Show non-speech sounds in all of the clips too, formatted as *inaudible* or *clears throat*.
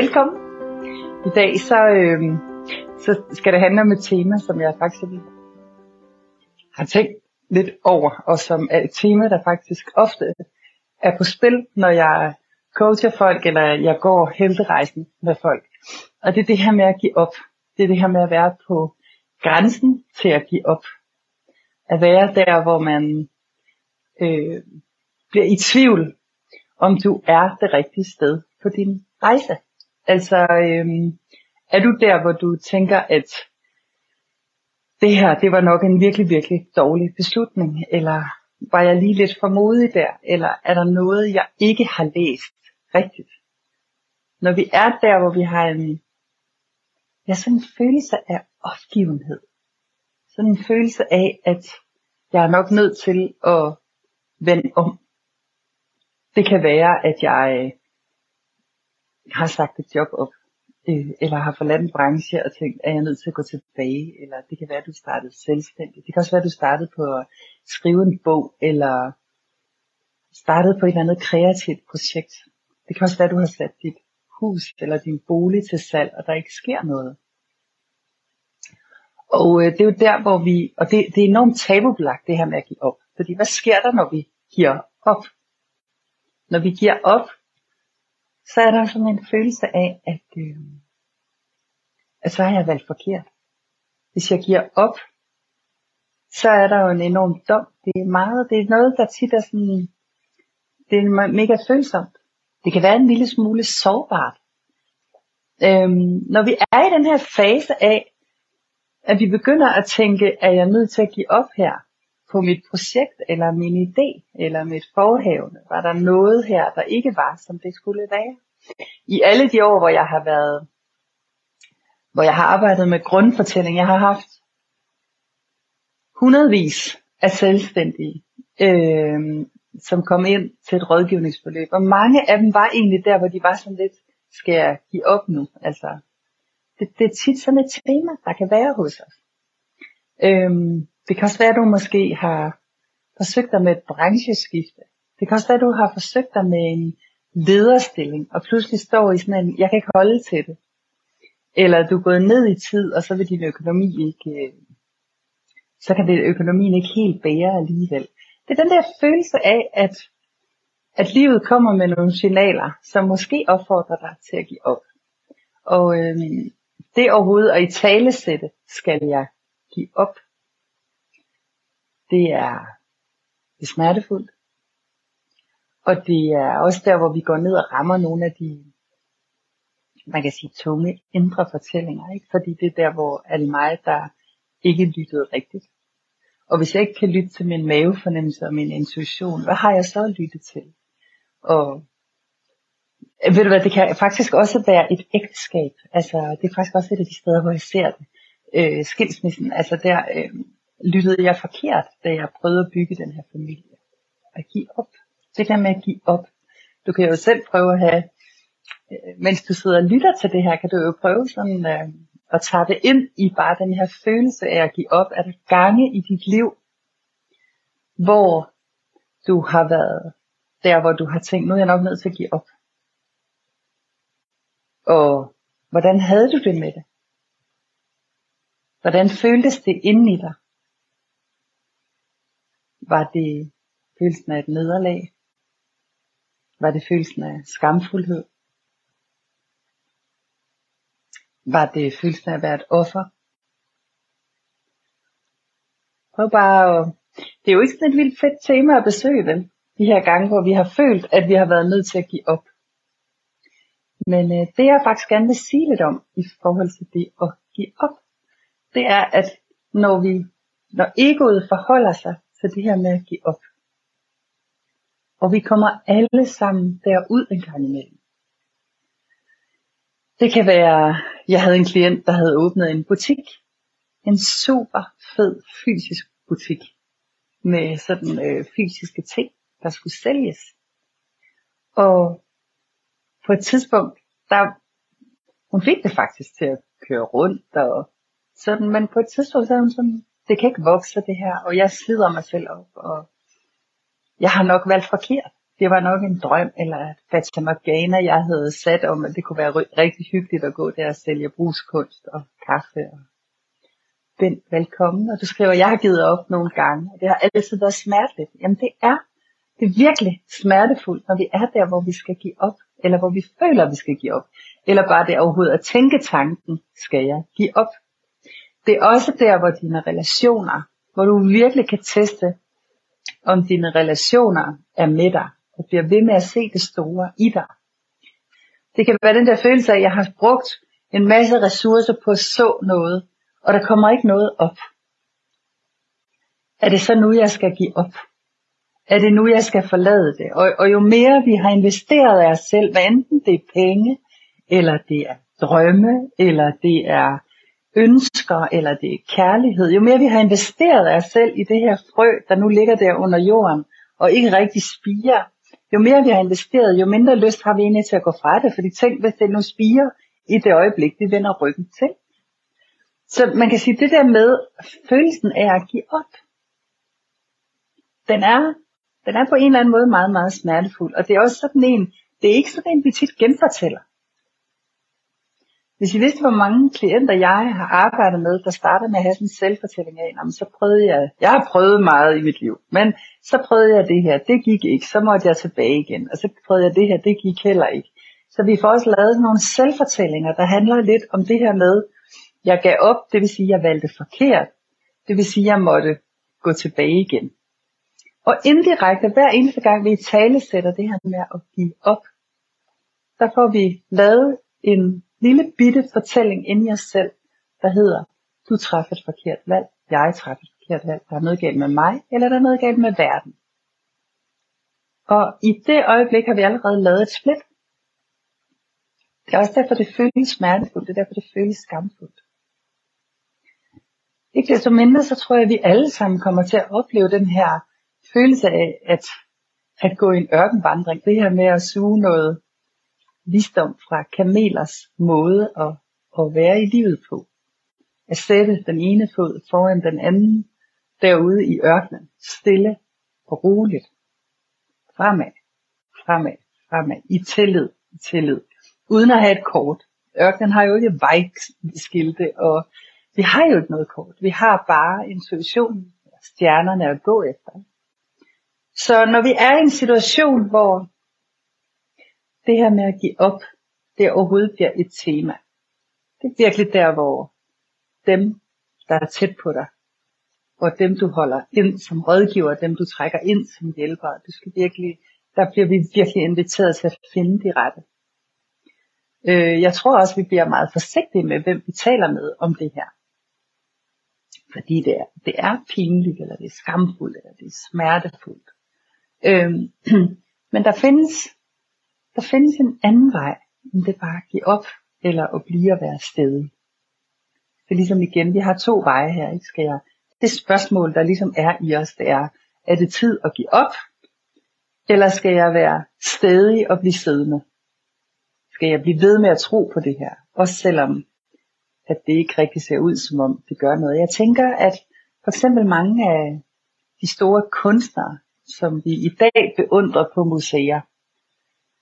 Velkommen. I dag så, øh, så skal det handle om et tema, som jeg faktisk har tænkt lidt over, og som er et tema, der faktisk ofte er på spil, når jeg coacher folk, eller jeg går helterejsen med folk. Og det er det her med at give op. Det er det her med at være på grænsen til at give op. At være der, hvor man øh, bliver i tvivl, om du er det rigtige sted på din rejse. Altså, øhm, er du der, hvor du tænker, at det her, det var nok en virkelig, virkelig dårlig beslutning, eller var jeg lige lidt for modig der, eller er der noget, jeg ikke har læst rigtigt? Når vi er der, hvor vi har en, ja, sådan en følelse af opgivenhed, sådan en følelse af, at jeg er nok nødt til at vende om. Det kan være, at jeg øh, har sagt et job op, øh, eller har forladt en branche og tænkt, at jeg er nødt til at gå tilbage, eller det kan være, at du startede selvstændigt. Det kan også være, at du startede på at skrive en bog, eller startede på et eller andet kreativt projekt. Det kan også være, at du har sat dit hus eller din bolig til salg, og der ikke sker noget. Og øh, det er jo der, hvor vi, og det, det er enormt tabubelagt, det her med at give op. Fordi hvad sker der, når vi giver op? Når vi giver op, så er der sådan en følelse af, at, øh, at så har jeg valgt forkert. Hvis jeg giver op, så er der jo en enorm dom. Det er meget, det er noget, der tit er sådan, det er mega følsomt. Det kan være en lille smule sårbart. Øhm, når vi er i den her fase af, at vi begynder at tænke, er jeg nødt til at give op her på mit projekt, eller min idé, eller mit forhævne? Var der noget her, der ikke var, som det skulle være? I alle de år, hvor jeg har været, hvor jeg har arbejdet med grundfortælling, jeg har haft hundredvis af selvstændige, øh, som kom ind til et rådgivningsforløb. Og mange af dem var egentlig der, hvor de var sådan lidt, skal jeg give op nu? Altså, det, det er tit sådan et tema, der kan være hos os. Øhm, det kan også være, at du måske har forsøgt dig med et brancheskifte. Det kan også være, at du har forsøgt dig med en lederstilling, og pludselig står i sådan en, jeg kan ikke holde til det. Eller du er gået ned i tid, og så vil din økonomi ikke, øh, så kan det økonomien ikke helt bære alligevel. Det er den der følelse af, at, at livet kommer med nogle signaler, som måske opfordrer dig til at give op. Og øh, det overhovedet at i tale sætte, skal jeg give op. Det er, det er smertefuldt. Og det er også der, hvor vi går ned og rammer nogle af de, man kan sige, tunge indre fortællinger. Ikke? Fordi det er der, hvor er det mig, der ikke lyttede rigtigt. Og hvis jeg ikke kan lytte til min mavefornemmelse og min intuition, hvad har jeg så lyttet til? Og øh, ved du hvad, det kan faktisk også være et ægteskab. Altså, det er faktisk også et af de steder, hvor jeg ser det. Øh, skilsmissen, altså der øh, lyttede jeg forkert, da jeg prøvede at bygge den her familie. At give op. Det der med at give op. Du kan jo selv prøve at have, øh, mens du sidder og lytter til det her, kan du jo prøve sådan øh, at tage det ind i bare den her følelse af at give op. Er der gange i dit liv, hvor du har været der, hvor du har tænkt, nu er jeg nok nødt til at give op. Og hvordan havde du det med det? Hvordan føltes det inde i dig? Var det følelsen af et nederlag? Var det følelsen af skamfuldhed? Var det følelsen af at være et offer? Prøv bare at... Det er jo ikke sådan et vildt fedt tema at besøge, vel? De her gange, hvor vi har følt, at vi har været nødt til at give op. Men øh, det jeg faktisk gerne vil sige lidt om i forhold til det at give op, det er, at når vi, når egoet forholder sig for det her med at give op, Og vi kommer alle sammen derud en gang imellem. Det kan være, jeg havde en klient, der havde åbnet en butik. En super fed fysisk butik. Med sådan øh, fysiske ting, der skulle sælges. Og på et tidspunkt, der hun fik det faktisk til at køre rundt og sådan, men på et tidspunkt så hun sådan, det kan ikke vokse det her, og jeg slider mig selv op, og jeg har nok valgt forkert. Det var nok en drøm, eller et Fata Morgana, jeg havde sat om, at det kunne være rigtig hyggeligt at gå der og sælge brugskunst og kaffe. Og den velkommen, og du skriver, jeg har givet op nogle gange, og det har altid været smerteligt. Jamen det er, det er virkelig smertefuldt, når vi er der, hvor vi skal give op, eller hvor vi føler, at vi skal give op, eller bare det overhovedet at tænke tanken, skal jeg give op. Det er også der, hvor dine relationer, hvor du virkelig kan teste, om dine relationer er med dig, og bliver ved med at se det store i dig. Det kan være den der følelse af, at jeg har brugt en masse ressourcer på at så noget, og der kommer ikke noget op. Er det så nu, jeg skal give op? Er det nu, jeg skal forlade det? Og, og jo mere vi har investeret af os selv, hvad enten det er penge, eller det er drømme, eller det er ønsker, eller det er kærlighed. Jo mere vi har investeret af os selv i det her frø, der nu ligger der under jorden, og ikke rigtig spiger, jo mere vi har investeret, jo mindre lyst har vi egentlig til at gå fra det, fordi tænk, hvis det nu spiger i det øjeblik, vi vender ryggen til. Så man kan sige, det der med følelsen af at give op, den er, den er på en eller anden måde meget, meget smertefuld. Og det er også sådan en, det er ikke sådan en, vi tit genfortæller. Hvis I vidste, hvor mange klienter jeg har arbejdet med, der starter med at have sådan en selvfortælling af, så prøvede jeg, jeg har prøvet meget i mit liv, men så prøvede jeg det her, det gik ikke, så måtte jeg tilbage igen, og så prøvede jeg det her, det gik heller ikke. Så vi får også lavet nogle selvfortællinger, der handler lidt om det her med, jeg gav op, det vil sige, jeg valgte forkert, det vil sige, jeg måtte gå tilbage igen. Og indirekte, hver eneste gang vi i tale sætter det her med at give op, der får vi lavet en lille bitte fortælling inde i os selv, der hedder, du træffer et forkert valg, jeg træffer et forkert valg, der er noget galt med mig, eller der er noget galt med verden. Og i det øjeblik har vi allerede lavet et split. Det er også derfor, det føles smertefuldt, det er derfor, det føles skamfuldt. Ikke desto mindre, så tror jeg, at vi alle sammen kommer til at opleve den her følelse af at, at gå i en ørkenvandring. Det her med at suge noget visdom fra kamelers måde at, at være i livet på. At sætte den ene fod foran den anden derude i ørkenen, stille og roligt. Fremad, fremad, fremad, i tillid, i tillid, uden at have et kort. Ørkenen har jo ikke vejskilte, og vi har jo ikke noget kort. Vi har bare intuitionen, stjernerne at gå efter. Så når vi er i en situation, hvor det her med at give op, det overhovedet bliver et tema. Det er virkelig der, hvor dem, der er tæt på dig, og dem du holder ind som rådgiver, dem du trækker ind som hjælper, du skal virkelig, der bliver vi virkelig inviteret til at finde de rette. Øh, jeg tror også, vi bliver meget forsigtige med, hvem vi taler med om det her. Fordi det er, det er pinligt, eller det er skamfuldt, eller det er smertefuldt. Øh, *clears throat* men der findes der findes en anden vej, end det bare at give op, eller at blive og være stedig. Det er ligesom igen, vi har to veje her, ikke? Skal jeg, det spørgsmål, der ligesom er i os, det er, er det tid at give op, eller skal jeg være stedig og blive siddende? Skal jeg blive ved med at tro på det her, også selvom at det ikke rigtig ser ud, som om det gør noget. Jeg tænker, at for eksempel mange af de store kunstnere, som vi i dag beundrer på museer,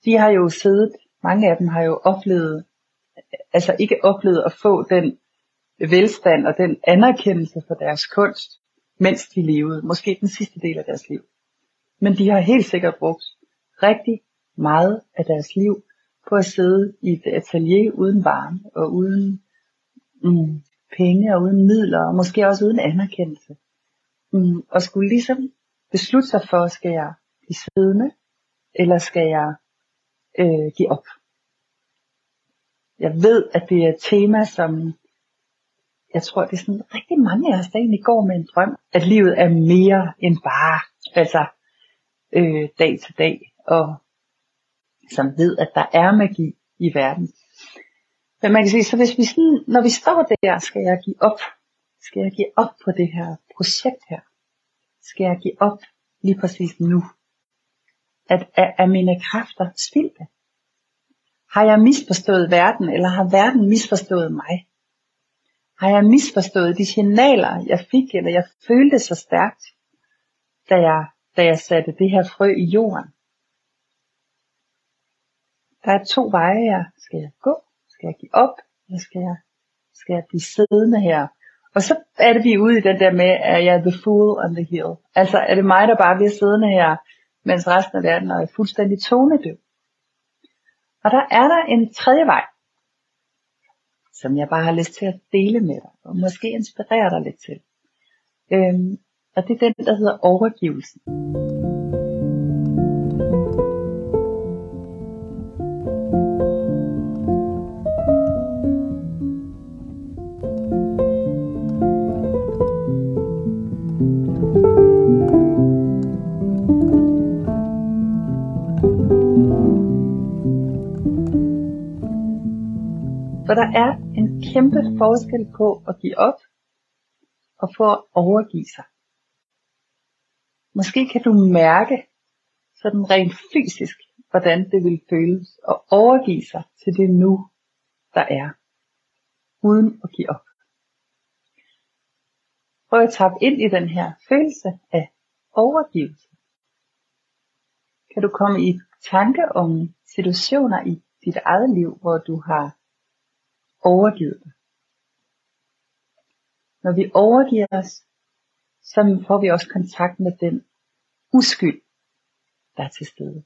de har jo siddet, mange af dem har jo oplevet, altså ikke oplevet at få den velstand og den anerkendelse for deres kunst, mens de levede, måske den sidste del af deres liv. Men de har helt sikkert brugt rigtig meget af deres liv på at sidde i et atelier uden varme og uden mm, penge og uden midler og måske også uden anerkendelse. Mm, og skulle ligesom beslutte sig for, skal jeg blive siddende, eller skal jeg øh, give op. Jeg ved, at det er et tema, som jeg tror, det er sådan rigtig mange af os, der egentlig går med en drøm, at livet er mere end bare, altså, øh, dag til dag, og som ved, at der er magi i verden. Men man kan sige, så hvis vi sådan, når vi står der, skal jeg give op. Skal jeg give op på det her projekt her? Skal jeg give op lige præcis nu? At er, er mine kræfter spildte? Har jeg misforstået verden, eller har verden misforstået mig? Har jeg misforstået de signaler, jeg fik, eller jeg følte så stærkt, da jeg, da jeg satte det her frø i jorden? Der er to veje, jeg skal jeg gå? Skal jeg give op? Eller skal jeg, skal jeg blive siddende her? Og så er det vi ude i den der med, at jeg er the fool on the hill. Altså er det mig, der bare bliver siddende her, mens resten af verden er fuldstændig tonedøv. Og der er der en tredje vej, som jeg bare har lyst til at dele med dig, og måske inspirere dig lidt til. Øhm, og det er den, der hedder overgivelsen. For der er en kæmpe forskel på at give op og få at overgive sig. Måske kan du mærke sådan rent fysisk, hvordan det vil føles at overgive sig til det nu, der er, uden at give op. Prøv at tappe ind i den her følelse af overgivelse. Kan du komme i tanke om situationer i dit eget liv, hvor du har overgivet dig. Når vi overgiver os, så får vi også kontakt med den uskyld, der er til stede.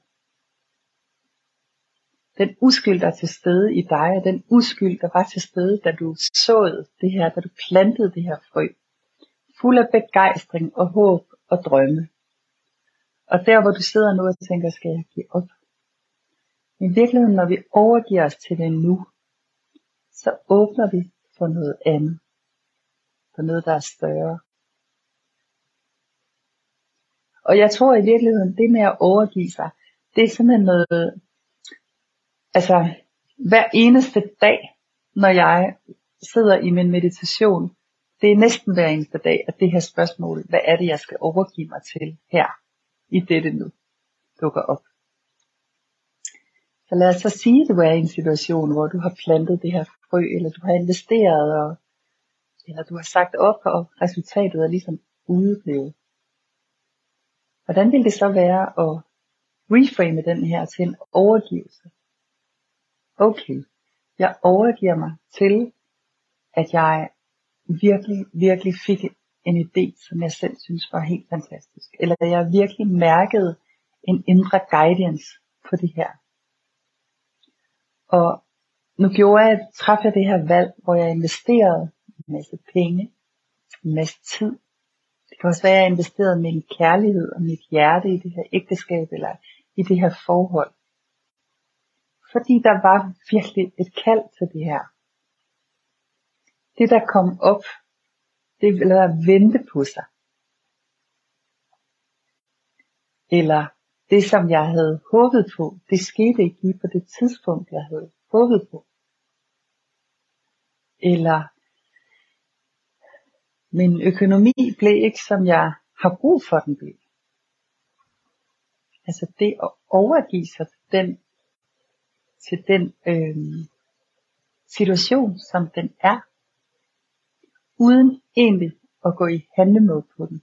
Den uskyld, der er til stede i dig, og den uskyld, der var til stede, da du såede det her, da du plantede det her frø. Fuld af begejstring og håb og drømme. Og der, hvor du sidder nu og tænker, skal jeg give op? I virkeligheden, når vi overgiver os til det nu, så åbner vi for noget andet. For noget, der er større. Og jeg tror i virkeligheden, det med at overgive sig, det er simpelthen noget, altså hver eneste dag, når jeg sidder i min meditation, det er næsten hver eneste dag, at det her spørgsmål, hvad er det, jeg skal overgive mig til her, i dette nu, dukker op. Så lad os så sige, at du er i en situation, hvor du har plantet det her frø, eller du har investeret, og, eller du har sagt op, og resultatet er ligesom udeblevet. Hvordan vil det så være at reframe den her til en overgivelse? Okay, jeg overgiver mig til, at jeg virkelig, virkelig fik en idé, som jeg selv synes var helt fantastisk. Eller at jeg virkelig mærkede en indre guidance på det her. Og nu gjorde jeg, træffede jeg det her valg, hvor jeg investerede en masse penge, en masse tid. Det kan også være, at jeg investerede min kærlighed og mit hjerte i det her ægteskab, eller i det her forhold. Fordi der var virkelig et kald til det her. Det der kom op, det ville der vente på sig. Eller det som jeg havde håbet på, det skete ikke lige på det tidspunkt, jeg havde håbet på. Eller min økonomi blev ikke som jeg har brug for den blev. Altså det at overgive sig til den, til den øh, situation, som den er, uden egentlig at gå i handlemod på den.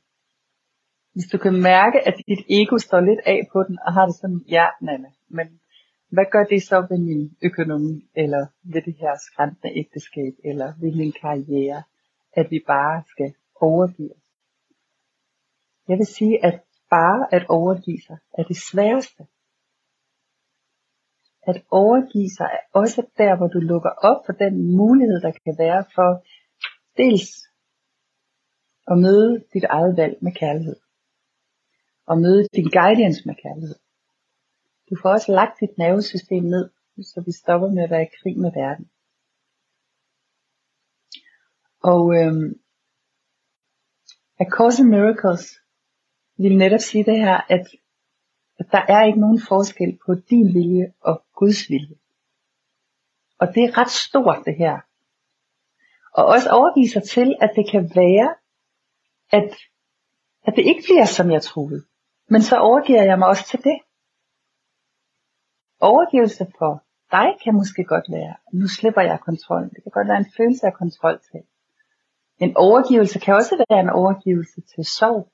Hvis du kan mærke, at dit ego står lidt af på den, og har det sådan, ja, Nanne, men hvad gør det så ved min økonomi, eller ved det her skræmmende ægteskab, eller ved min karriere, at vi bare skal overgive os? Jeg vil sige, at bare at overgive sig er det sværeste. At overgive sig er også der, hvor du lukker op for den mulighed, der kan være for dels at møde dit eget valg med kærlighed. Og møde din guidance med kærlighed. Du får også lagt dit nervesystem ned, så vi stopper med at være i krig med verden. Og øhm, A Course in Miracles vil netop sige det her, at at der er ikke nogen forskel på din vilje og Guds vilje. Og det er ret stort det her. Og også overgive sig til, at det kan være, at, at det ikke bliver som jeg troede. Men så overgiver jeg mig også til det. Overgivelse for dig kan måske godt være, nu slipper jeg kontrollen. Det kan godt være en følelse af kontrol til. En overgivelse kan også være en overgivelse til sorg.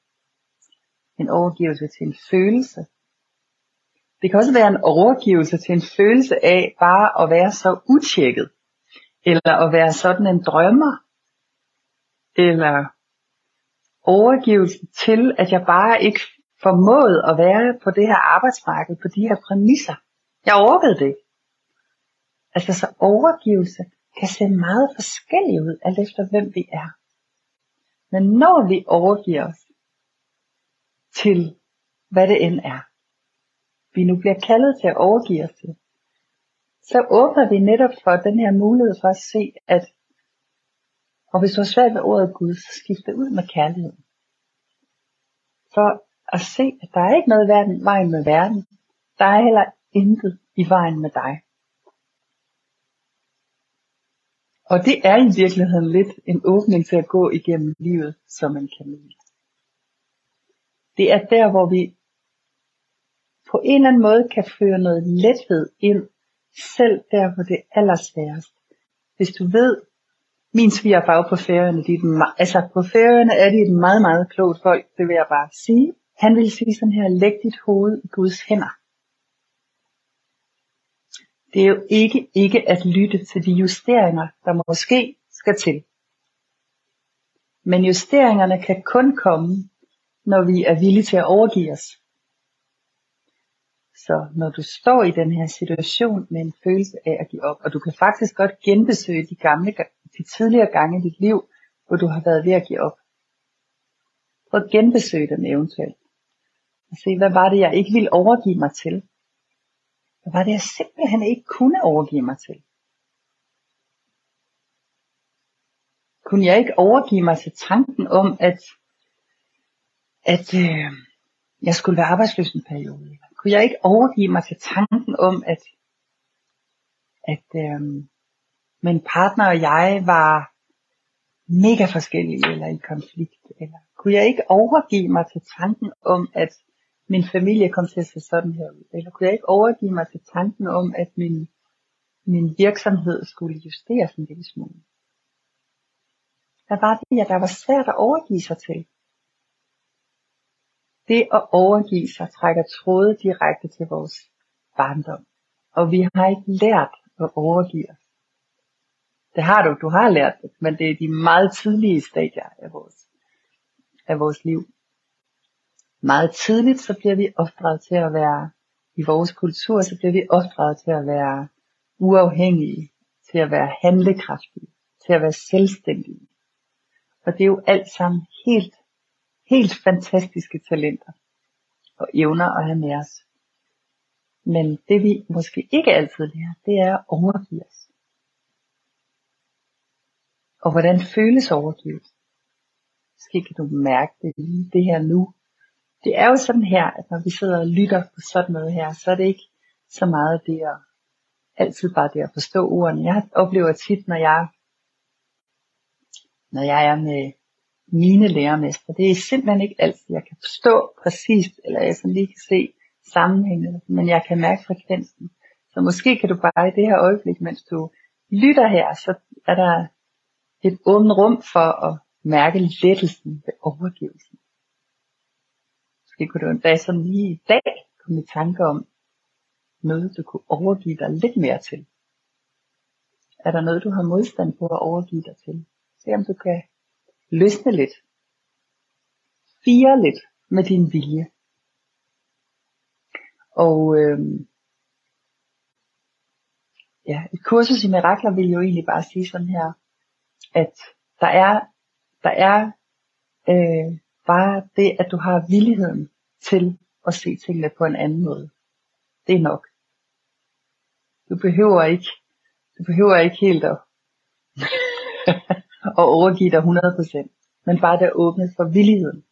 En overgivelse til en følelse. Det kan også være en overgivelse til en følelse af bare at være så utjekket. Eller at være sådan en drømmer. Eller overgivelse til, at jeg bare ikke formået at være på det her arbejdsmarked, på de her præmisser. Jeg orkede det ikke. Altså så overgivelse kan se meget forskellig ud, alt efter hvem vi er. Men når vi overgiver os til, hvad det end er, vi nu bliver kaldet til at overgive os til, så åbner vi netop for den her mulighed for at se, at og hvis du har svært ved ordet Gud, så skift det ud med kærlighed. For at se, at der er ikke noget i verden, vejen med verden. Der er heller intet i vejen med dig. Og det er i virkeligheden lidt en åbning til at gå igennem livet som en kamel. Det er der, hvor vi på en eller anden måde kan føre noget lethed ind, selv der, hvor det er allersværest. Hvis du ved, min svigerfag på færøerne, de er den, altså på færøerne er de et meget, meget klogt folk, det vil jeg bare sige. Han vil sige sådan her, læg dit hoved i Guds hænder. Det er jo ikke ikke at lytte til de justeringer, der måske skal til. Men justeringerne kan kun komme, når vi er villige til at overgive os. Så når du står i den her situation med en følelse af at give op, og du kan faktisk godt genbesøge de gamle, de tidligere gange i dit liv, hvor du har været ved at give op. Prøv at genbesøge dem eventuelt. Og se, hvad var det, jeg ikke ville overgive mig til? Hvad var det, jeg simpelthen ikke kunne overgive mig til? Kunne jeg ikke overgive mig til tanken om, at, at øh, jeg skulle være arbejdsløs en periode? Kunne jeg ikke overgive mig til tanken om, at, at øh, min partner og jeg var mega forskellige eller i konflikt? Eller kunne jeg ikke overgive mig til tanken om, at min familie kom til at se sådan her ud? Eller kunne jeg ikke overgive mig til tanken om, at min, min virksomhed skulle justeres en lille smule? Hvad var det, der var svært at overgive sig til? Det at overgive sig trækker tråde direkte til vores barndom. Og vi har ikke lært at overgive os. Det har du, du har lært det, men det er de meget tidlige stadier af vores, af vores liv. Meget tidligt, så bliver vi opdraget til at være, i vores kultur, så bliver vi opdraget til at være uafhængige, til at være handlekraftige, til at være selvstændige. Og det er jo alt sammen helt helt fantastiske talenter og evner at have med os. Men det vi måske ikke altid lærer, det er at overgive os. Og hvordan føles overgivet? Måske kan du mærke det lige det her nu. Det er jo sådan her, at når vi sidder og lytter på sådan noget her, så er det ikke så meget det at altid bare det at forstå ordene. Jeg oplever tit, når jeg, når jeg er med mine lærermester, Det er simpelthen ikke altid, jeg kan forstå præcist, eller jeg sådan lige kan se sammenhængen, men jeg kan mærke frekvensen. Så måske kan du bare i det her øjeblik, mens du lytter her, så er der et åbent rum for at mærke lettelsen ved overgivelsen. Måske kunne du endda sådan lige i dag komme i tanke om noget, du kunne overgive dig lidt mere til. Er der noget, du har modstand på at overgive dig til? Se om du kan løsne lidt. Fire lidt med din vilje. Og øhm, ja, et kursus i mirakler vil jo egentlig bare sige sådan her, at der er, der er øh, bare det, at du har villigheden til at se tingene på en anden måde. Det er nok. Du behøver ikke, du behøver ikke helt at *laughs* og overgive dig 100%, men bare der åbne for villigheden.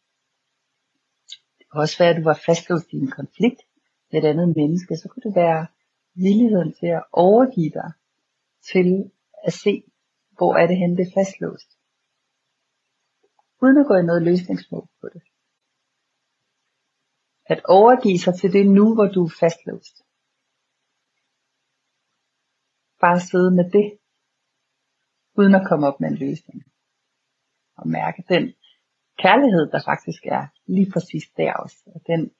Det kan også være, at du var fastlåst i en konflikt, med et andet menneske, så kunne det være villigheden til at overgive dig til at se, hvor er det henne, det er fastlåst. Uden at gå i noget løsningsmål på det. At overgive sig til det nu, hvor du er fastlåst. Bare sidde med det, uden at komme op med en løsning. Og mærke den kærlighed, der faktisk er lige præcis der også. Og den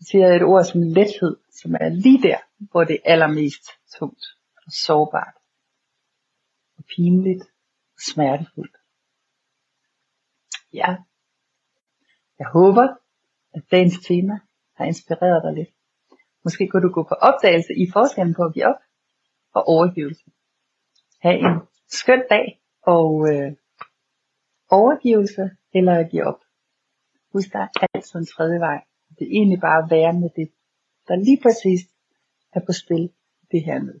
siger et ord som lethed, som er lige der, hvor det er allermest tungt og sårbart og pinligt og smertefuldt. Ja, jeg håber, at dagens tema har inspireret dig lidt. Måske kunne du gå på opdagelse i forskellen på at give op og overgivelse. Ha' en skøn dag og øh, overgivelse eller at give op. Husk, der er altid en tredje vej. Det er egentlig bare at være med det, der lige præcis er på spil det her med.